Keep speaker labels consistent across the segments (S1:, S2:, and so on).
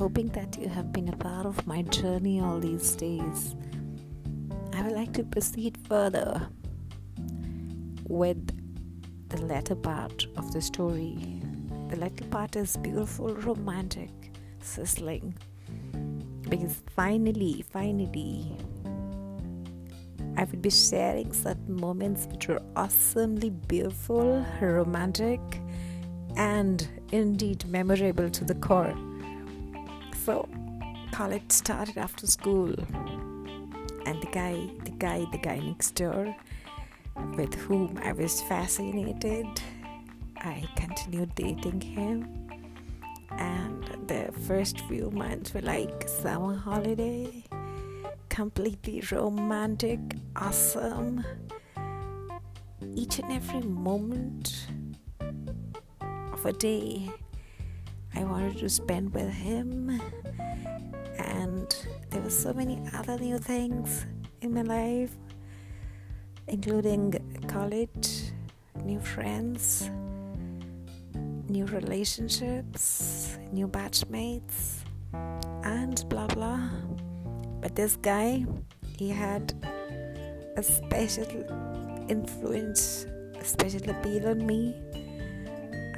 S1: hoping that you have been a part of my journey all these days. I would like to proceed further with the latter part of the story. The latter part is beautiful, romantic, sizzling. Because finally, finally, I will be sharing certain moments which were awesomely beautiful, romantic, and indeed memorable to the core. So, college started after school, and the guy, the guy, the guy next door, with whom I was fascinated, I continued dating him. And the first few months were like summer holiday, completely romantic, awesome. Each and every moment of a day I wanted to spend with him, and there were so many other new things in my life, including college, new friends, new relationships, new batchmates, and blah blah. But this guy, he had a special influence, a special appeal on me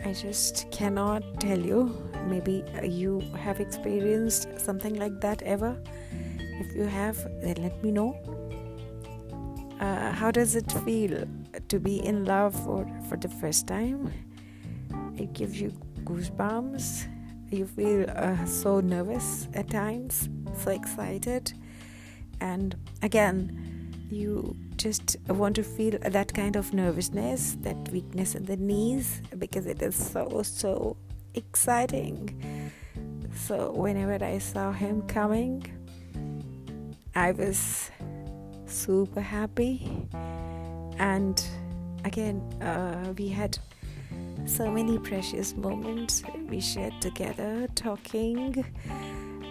S1: I just cannot tell you. Maybe you have experienced something like that ever. If you have, then let me know. Uh, how does it feel to be in love for, for the first time? It gives you goosebumps. You feel uh, so nervous at times, so excited. And again, you just want to feel that kind of nervousness, that weakness in the knees, because it is so, so exciting. So, whenever I saw him coming, I was super happy. And again, uh, we had so many precious moments we shared together, talking,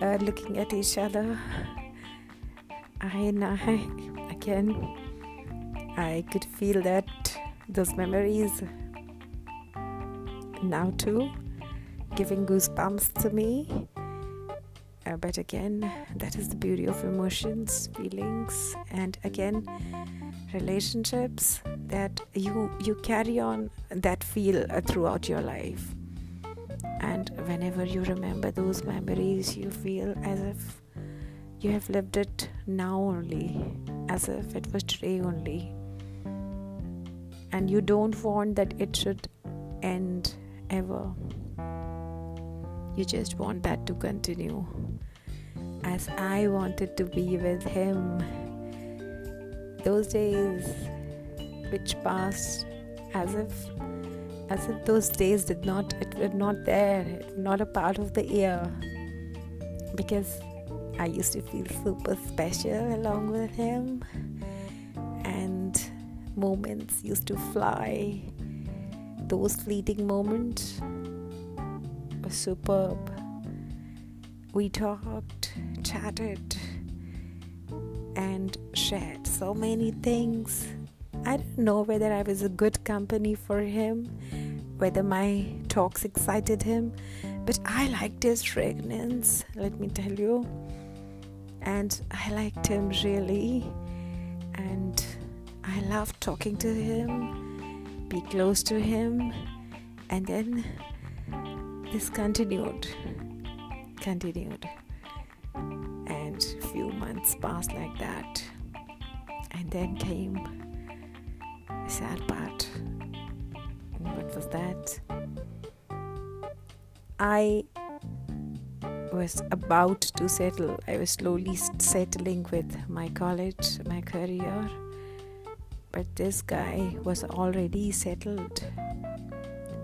S1: uh, looking at each other. I and I, again, I could feel that those memories now too, giving goosebumps to me. Uh, but again, that is the beauty of emotions, feelings, and again, relationships that you you carry on that feel uh, throughout your life. And whenever you remember those memories, you feel as if you have lived it now only, as if it was today only and you don't want that it should end ever. You just want that to continue. As I wanted to be with him, those days which passed as if as if those days did not it were not there, not a part of the year. Because I used to feel super special along with him and moments used to fly. Those fleeting moments were superb. We talked, chatted, and shared so many things. I don't know whether I was a good company for him, whether my talks excited him, but I liked his fragrance, let me tell you. And I liked him really. And I loved talking to him, be close to him, and then this continued, continued, and few months passed like that, and then came a sad part. What was that? I was about to settle. I was slowly settling with my college, my career but this guy was already settled.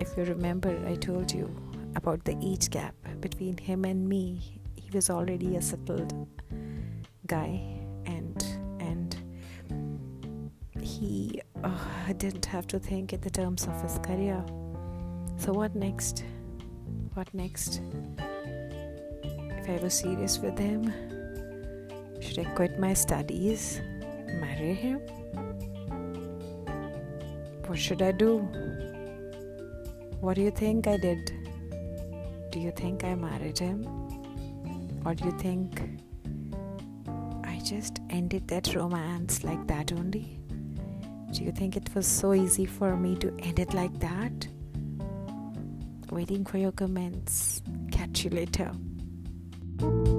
S1: If you remember, I told you about the age gap between him and me. He was already a settled guy, and and he uh, didn't have to think in the terms of his career. So what next? What next? I was serious with him, should I quit my studies, marry him? What should I do? What do you think I did? Do you think I married him? Or do you think I just ended that romance like that only? Do you think it was so easy for me to end it like that? Waiting for your comments. Catch you later. Thank you